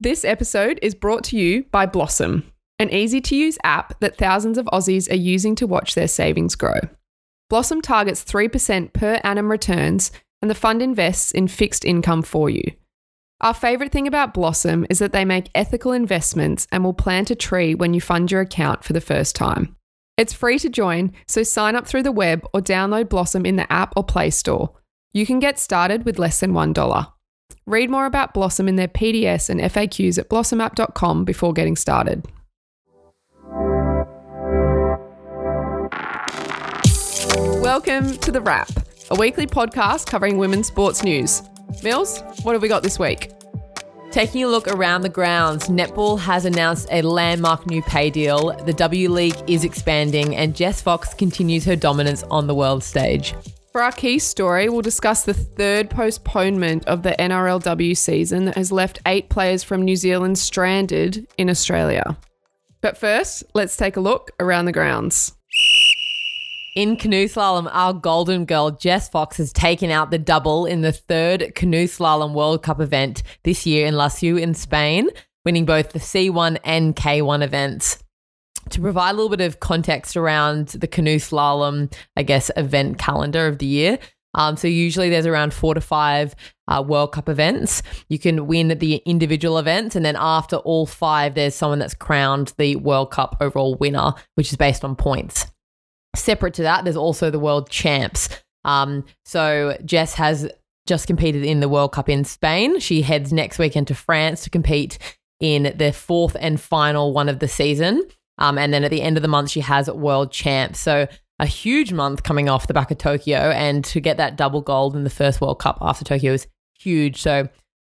This episode is brought to you by Blossom, an easy to use app that thousands of Aussies are using to watch their savings grow. Blossom targets 3% per annum returns, and the fund invests in fixed income for you. Our favourite thing about Blossom is that they make ethical investments and will plant a tree when you fund your account for the first time. It's free to join, so sign up through the web or download Blossom in the app or Play Store. You can get started with less than $1. Read more about Blossom in their PDS and FAQs at blossomapp.com before getting started. Welcome to The Wrap, a weekly podcast covering women's sports news. Mills, what have we got this week? Taking a look around the grounds, netball has announced a landmark new pay deal. The W League is expanding, and Jess Fox continues her dominance on the world stage. For our key story, we'll discuss the third postponement of the NRLW season that has left eight players from New Zealand stranded in Australia. But first, let's take a look around the grounds. In canoe slalom, our golden girl Jess Fox has taken out the double in the third canoe slalom World Cup event this year in La in Spain, winning both the C1 and K1 events to provide a little bit of context around the canoe slalom, I guess, event calendar of the year. Um, so usually there's around four to five uh, World Cup events. You can win the individual events, and then after all five, there's someone that's crowned the World Cup overall winner, which is based on points. Separate to that, there's also the World Champs. Um, so Jess has just competed in the World Cup in Spain. She heads next weekend to France to compete in the fourth and final one of the season. Um, and then at the end of the month, she has world champ. So a huge month coming off the back of Tokyo. And to get that double gold in the first World Cup after Tokyo is huge. So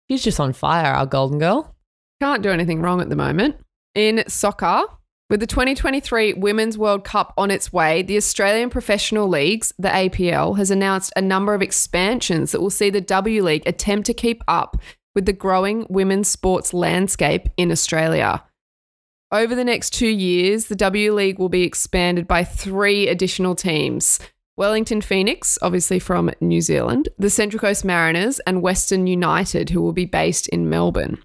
she's just on fire, our golden girl. Can't do anything wrong at the moment. In soccer, with the 2023 Women's World Cup on its way, the Australian Professional Leagues, the APL, has announced a number of expansions that will see the W League attempt to keep up with the growing women's sports landscape in Australia. Over the next two years, the W League will be expanded by three additional teams Wellington Phoenix, obviously from New Zealand, the Central Coast Mariners, and Western United, who will be based in Melbourne.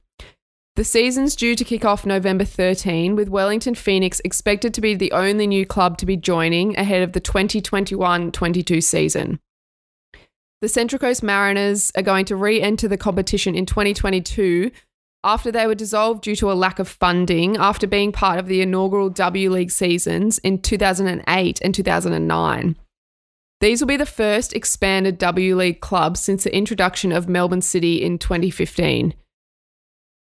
The season's due to kick off November 13, with Wellington Phoenix expected to be the only new club to be joining ahead of the 2021 22 season. The Central Coast Mariners are going to re enter the competition in 2022 after they were dissolved due to a lack of funding after being part of the inaugural W League seasons in 2008 and 2009. These will be the first expanded W League clubs since the introduction of Melbourne City in 2015.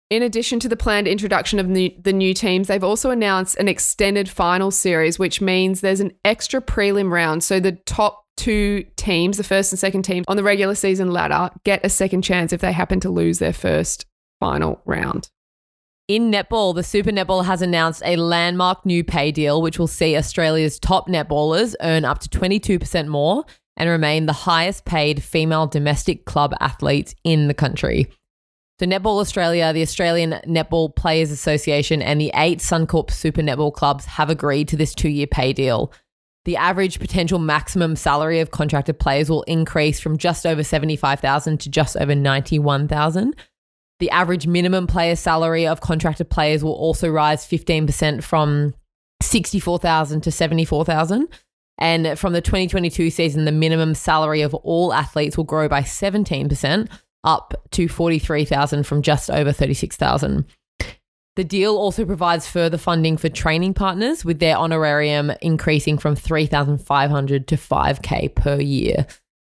In addition to the planned introduction of the, the new teams, they've also announced an extended final series, which means there's an extra prelim round. So the top two teams, the first and second team on the regular season ladder, get a second chance if they happen to lose their first final round. In netball, the Super Netball has announced a landmark new pay deal, which will see Australia's top netballers earn up to 22% more and remain the highest paid female domestic club athletes in the country. So, Netball Australia, the Australian Netball Players Association, and the eight Suncorp Super Netball clubs have agreed to this two year pay deal. The average potential maximum salary of contracted players will increase from just over 75,000 to just over 91,000 the average minimum player salary of contracted players will also rise 15% from 64,000 to 74,000. And from the 2022 season, the minimum salary of all athletes will grow by 17%, up to 43,000 from just over 36,000. The deal also provides further funding for training partners, with their honorarium increasing from 3,500 to 5k per year.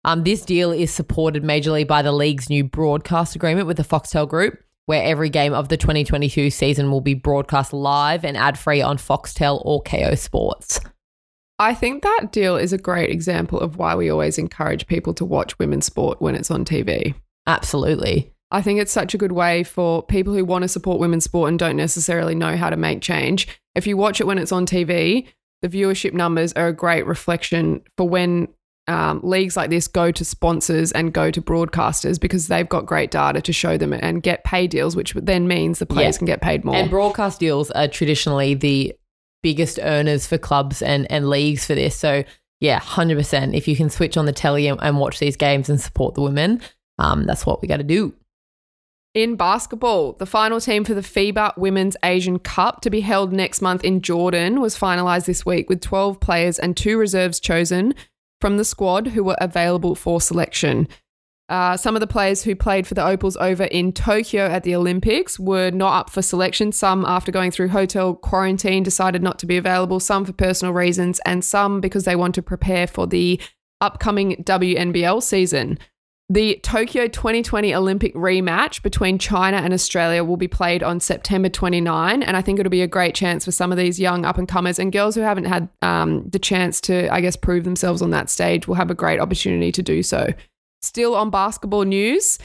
Um, this deal is supported majorly by the league's new broadcast agreement with the Foxtel Group, where every game of the 2022 season will be broadcast live and ad free on Foxtel or Kayo Sports. I think that deal is a great example of why we always encourage people to watch women's sport when it's on TV. Absolutely. I think it's such a good way for people who want to support women's sport and don't necessarily know how to make change. If you watch it when it's on TV, the viewership numbers are a great reflection for when um, leagues like this go to sponsors and go to broadcasters because they've got great data to show them and get pay deals, which then means the players yeah. can get paid more. And broadcast deals are traditionally the biggest earners for clubs and, and leagues for this. So, yeah, 100%. If you can switch on the telly and, and watch these games and support the women, um, that's what we got to do. In basketball, the final team for the FIBA Women's Asian Cup to be held next month in Jordan was finalised this week with 12 players and two reserves chosen from the squad who were available for selection. Uh, some of the players who played for the Opals over in Tokyo at the Olympics were not up for selection. Some, after going through hotel quarantine, decided not to be available, some for personal reasons, and some because they want to prepare for the upcoming WNBL season. The Tokyo 2020 Olympic rematch between China and Australia will be played on September 29, and I think it'll be a great chance for some of these young up and comers and girls who haven't had um, the chance to, I guess, prove themselves on that stage will have a great opportunity to do so. Still on basketball news,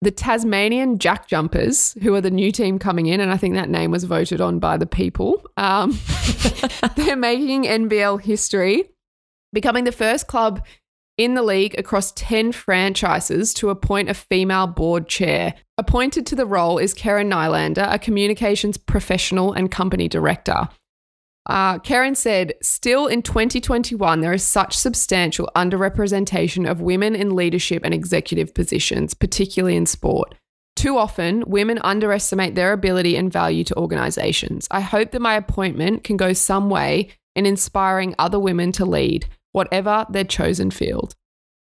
the Tasmanian Jack Jumpers, who are the new team coming in, and I think that name was voted on by the people. Um, they're making NBL history, becoming the first club in the league across 10 franchises to appoint a female board chair. Appointed to the role is Karen Nylander, a communications professional and company director. Uh, Karen said, still in 2021, there is such substantial underrepresentation of women in leadership and executive positions, particularly in sport. Too often, women underestimate their ability and value to organizations. I hope that my appointment can go some way in inspiring other women to lead, whatever their chosen field.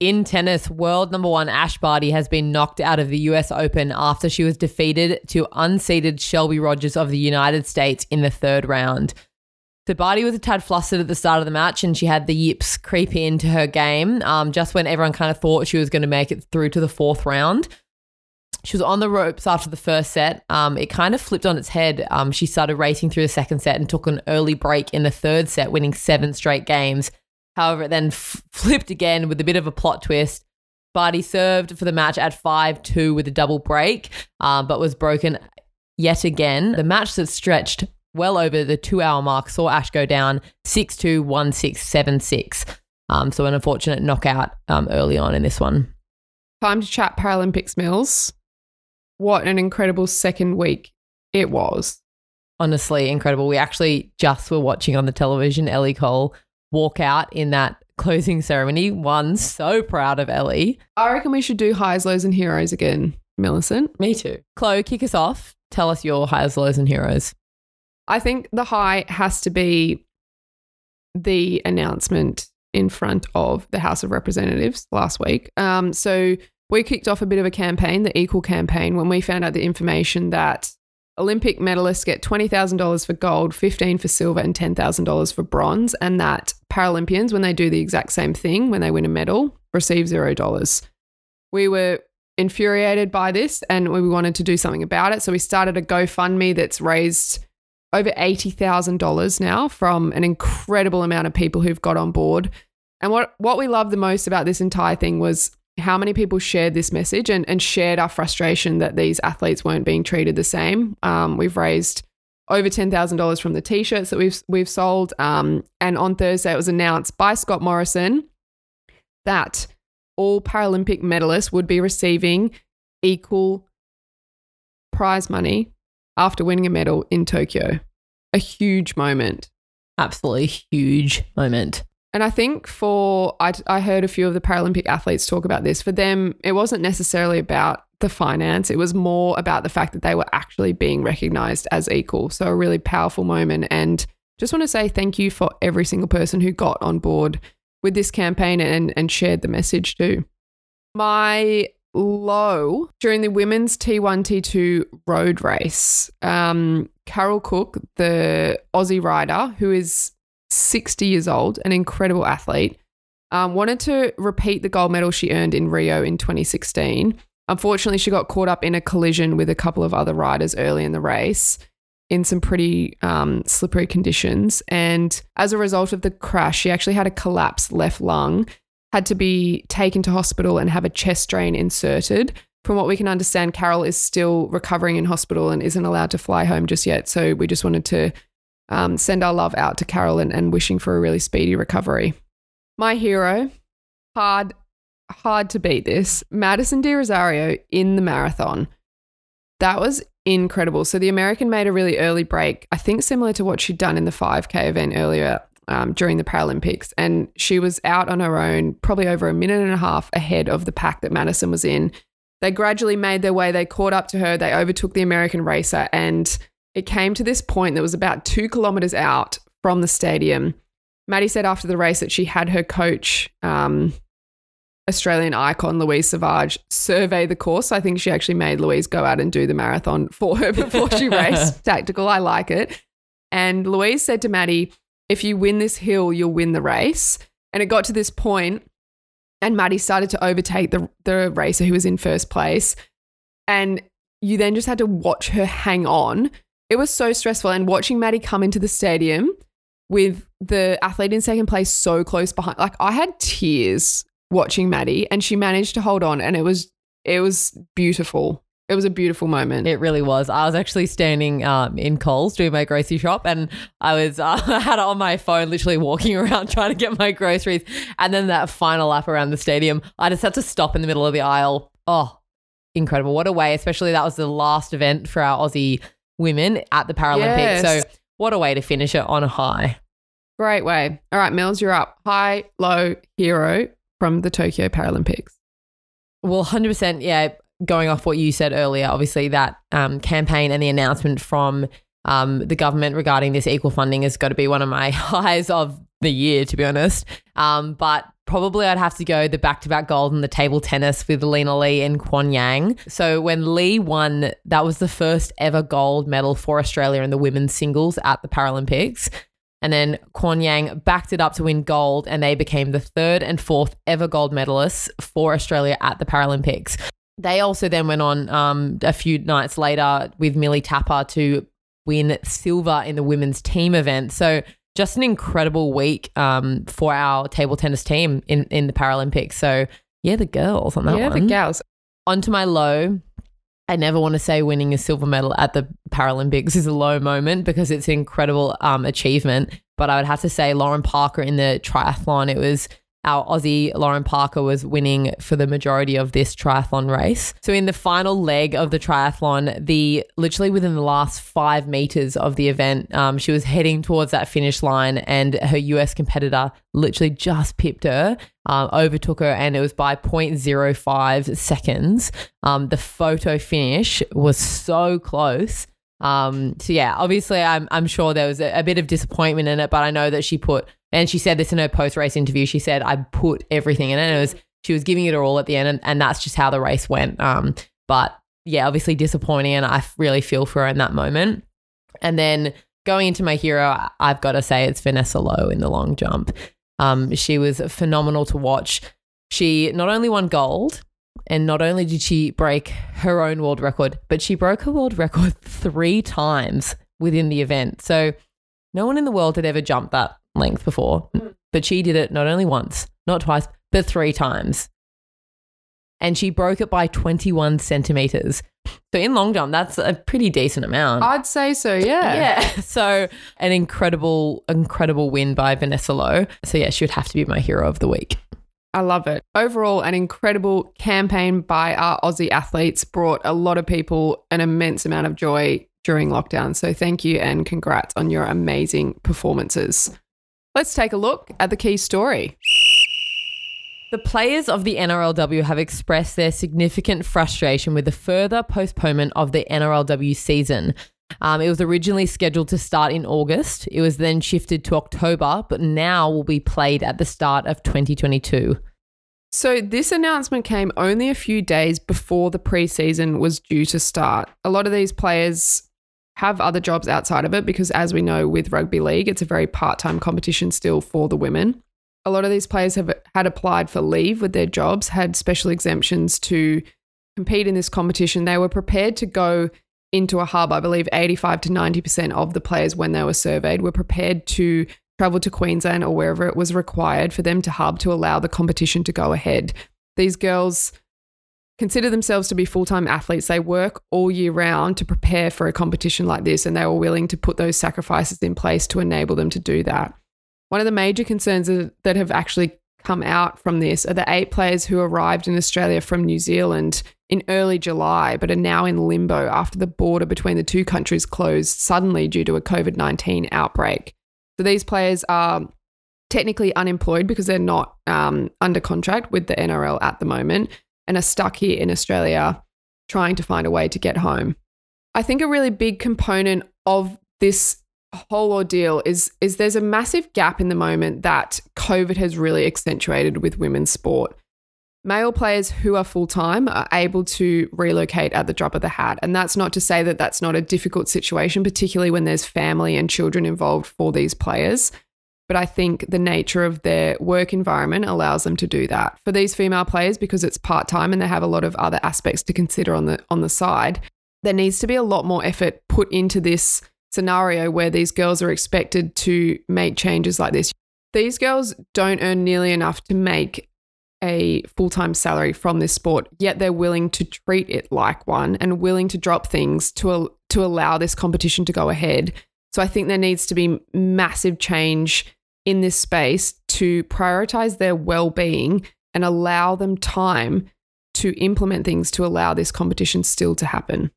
In tennis, world number one Ash Barty has been knocked out of the US Open after she was defeated to unseeded Shelby Rogers of the United States in the third round. The Barty was a tad flustered at the start of the match and she had the yips creep into her game um, just when everyone kind of thought she was going to make it through to the fourth round. She was on the ropes after the first set. Um, it kind of flipped on its head. Um, she started racing through the second set and took an early break in the third set, winning seven straight games. However, it then f- flipped again with a bit of a plot twist. Barty served for the match at 5 2 with a double break, uh, but was broken yet again. The match that stretched well over the two hour mark saw Ash go down 6 2 1 6 7 6. Um, so, an unfortunate knockout um, early on in this one. Time to chat Paralympics, Mills. What an incredible second week it was. Honestly, incredible. We actually just were watching on the television Ellie Cole walk out in that closing ceremony. One, so proud of Ellie. I reckon we should do highs, lows, and heroes again, Millicent. Me too. Chloe, kick us off. Tell us your highs, lows, and heroes. I think the high has to be the announcement in front of the House of Representatives last week. Um, so we kicked off a bit of a campaign, the Equal campaign, when we found out the information that Olympic medalists get $20,000 for gold, 15 for silver and $10,000 for bronze and that Paralympians when they do the exact same thing when they win a medal receive $0. We were infuriated by this and we wanted to do something about it. So we started a GoFundMe that's raised over $80,000 now from an incredible amount of people who've got on board. And what, what we loved the most about this entire thing was how many people shared this message and, and shared our frustration that these athletes weren't being treated the same. Um, we've raised over $10,000 from the t-shirts that we've, we've sold. Um, and on Thursday, it was announced by Scott Morrison that all Paralympic medalists would be receiving equal prize money after winning a medal in Tokyo. A huge moment. Absolutely huge moment. And I think for, I, I heard a few of the Paralympic athletes talk about this. For them, it wasn't necessarily about the finance, it was more about the fact that they were actually being recognized as equal. So, a really powerful moment. And just want to say thank you for every single person who got on board with this campaign and, and shared the message too. My low during the women's T1 T2 road race. Um, Carol Cooke, the Aussie rider, who is 60 years old, an incredible athlete, um, wanted to repeat the gold medal she earned in Rio in 2016. Unfortunately, she got caught up in a collision with a couple of other riders early in the race in some pretty um, slippery conditions. And as a result of the crash, she actually had a collapsed left lung had to be taken to hospital and have a chest drain inserted. From what we can understand, Carol is still recovering in hospital and isn't allowed to fly home just yet. So we just wanted to um, send our love out to Carol and, and wishing for a really speedy recovery. My hero, hard, hard to beat this. Madison de Rozario in the marathon. That was incredible. So the American made a really early break, I think similar to what she'd done in the 5K event earlier um, during the Paralympics. And she was out on her own, probably over a minute and a half ahead of the pack that Madison was in. They gradually made their way, they caught up to her, they overtook the American racer, and it came to this point that was about two kilometers out from the stadium. Maddie said after the race that she had her coach, um, Australian icon Louise Savage, survey the course. I think she actually made Louise go out and do the marathon for her before she raced. Tactical, I like it. And Louise said to Maddie, if you win this hill, you'll win the race. And it got to this point, and Maddie started to overtake the, the racer who was in first place. And you then just had to watch her hang on. It was so stressful. And watching Maddie come into the stadium with the athlete in second place so close behind, like I had tears watching Maddie, and she managed to hold on, and it was it was beautiful. It was a beautiful moment. It really was. I was actually standing um, in Coles doing my grocery shop, and I was uh, I had it on my phone, literally walking around trying to get my groceries. And then that final lap around the stadium, I just had to stop in the middle of the aisle. Oh, incredible! What a way! Especially that was the last event for our Aussie women at the Paralympics. Yes. So what a way to finish it on a high. Great way. All right, Mills, you're up. High, low, hero from the Tokyo Paralympics. Well, 100%, yeah, going off what you said earlier, obviously that um, campaign and the announcement from um, the government regarding this equal funding has got to be one of my highs of the year, to be honest. Um, but probably I'd have to go the back to back gold in the table tennis with Lina Lei and Qian Yang. So when Lee won, that was the first ever gold medal for Australia in the women's singles at the Paralympics. And then Qian Yang backed it up to win gold, and they became the third and fourth ever gold medalists for Australia at the Paralympics. They also then went on um, a few nights later with Millie Tapper to win silver in the women's team event. So just an incredible week um, for our table tennis team in, in the Paralympics. So yeah, the girls on that yeah, one. the gals. Onto my low. I never want to say winning a silver medal at the Paralympics is a low moment because it's an incredible um, achievement. But I would have to say Lauren Parker in the triathlon, it was our Aussie Lauren Parker was winning for the majority of this triathlon race. So in the final leg of the triathlon, the literally within the last five meters of the event, um, she was heading towards that finish line, and her US competitor literally just pipped her, um, overtook her, and it was by 0.05 seconds. Um, the photo finish was so close. Um, so yeah, obviously, I'm I'm sure there was a, a bit of disappointment in it, but I know that she put and she said this in her post race interview. She said, I put everything in it. And it was, she was giving it her all at the end. And, and that's just how the race went. Um, but yeah, obviously disappointing. And I really feel for her in that moment. And then going into my hero, I've got to say it's Vanessa Low in the long jump. Um, she was phenomenal to watch. She not only won gold, and not only did she break her own world record, but she broke her world record three times within the event. So no one in the world had ever jumped that length before, hmm. but she did it not only once, not twice, but three times. And she broke it by 21 centimeters. So in long jump, that's a pretty decent amount. I'd say so, yeah. yeah. So an incredible, incredible win by Vanessa Low. So yeah, she would have to be my hero of the week. I love it. Overall, an incredible campaign by our Aussie athletes brought a lot of people an immense amount of joy during lockdown. So thank you and congrats on your amazing performances. Let's take a look at the key story. The players of the NRLW have expressed their significant frustration with the further postponement of the NRLW season. Um, it was originally scheduled to start in August. It was then shifted to October, but now will be played at the start of 2022. So, this announcement came only a few days before the preseason was due to start. A lot of these players have other jobs outside of it because, as we know, with rugby league, it's a very part time competition still for the women. A lot of these players have had applied for leave with their jobs, had special exemptions to compete in this competition. They were prepared to go into a hub. I believe 85 to 90% of the players, when they were surveyed, were prepared to travel to Queensland or wherever it was required for them to hub to allow the competition to go ahead. These girls consider themselves to be full time athletes. They work all year round to prepare for a competition like this, and they were willing to put those sacrifices in place to enable them to do that. One of the major concerns that have actually come out from this are the eight players who arrived in Australia from New Zealand in early July, but are now in limbo after the border between the two countries closed suddenly due to a COVID 19 outbreak. So these players are technically unemployed because they're not um, under contract with the NRL at the moment. and are stuck here in Australia trying to find a way to get home. I think a really big component of this whole ordeal is is there's a massive gap in the moment that COVID has really accentuated with women's sport. Male players who are full time are able to relocate at the drop of the hat. And that's not to say that that's not a difficult situation, particularly when there's family and children involved for these players. But I think the nature of their work environment allows them to do that. For these female players, because it's part time and they have a lot of other aspects to consider on the on the side, there needs to be a lot more effort put into this scenario where these girls are expected to make changes like this. These girls don't earn nearly enough to make a full time salary from this sport, yet they're willing to treat it like one and willing to drop things to, to allow this competition to go ahead. So I think there needs to be massive change in this space to prioritize their well being and allow them time to implement things to allow this competition still to happen.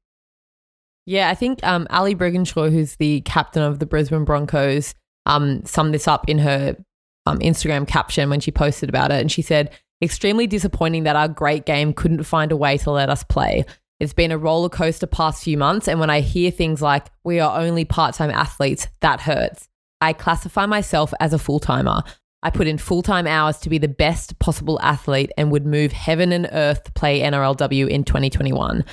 Yeah, I think um, Ali Brigginshaw, who's the captain of the Brisbane Broncos, um, summed this up in her um, Instagram caption when she posted about it. And she said, Extremely disappointing that our great game couldn't find a way to let us play. It's been a roller coaster past few months, and when I hear things like we are only part time athletes, that hurts. I classify myself as a full timer. I put in full time hours to be the best possible athlete and would move heaven and earth to play NRLW in 2021.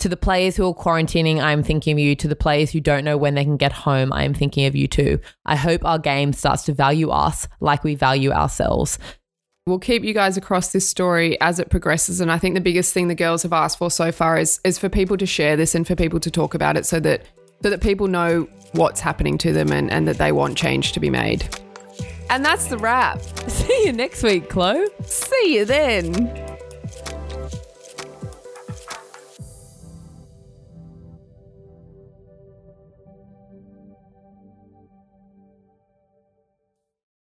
To the players who are quarantining, I am thinking of you. To the players who don't know when they can get home, I am thinking of you too. I hope our game starts to value us like we value ourselves. We'll keep you guys across this story as it progresses. And I think the biggest thing the girls have asked for so far is is for people to share this and for people to talk about it so that so that people know what's happening to them and, and that they want change to be made. And that's the wrap. See you next week, Chloe. See you then.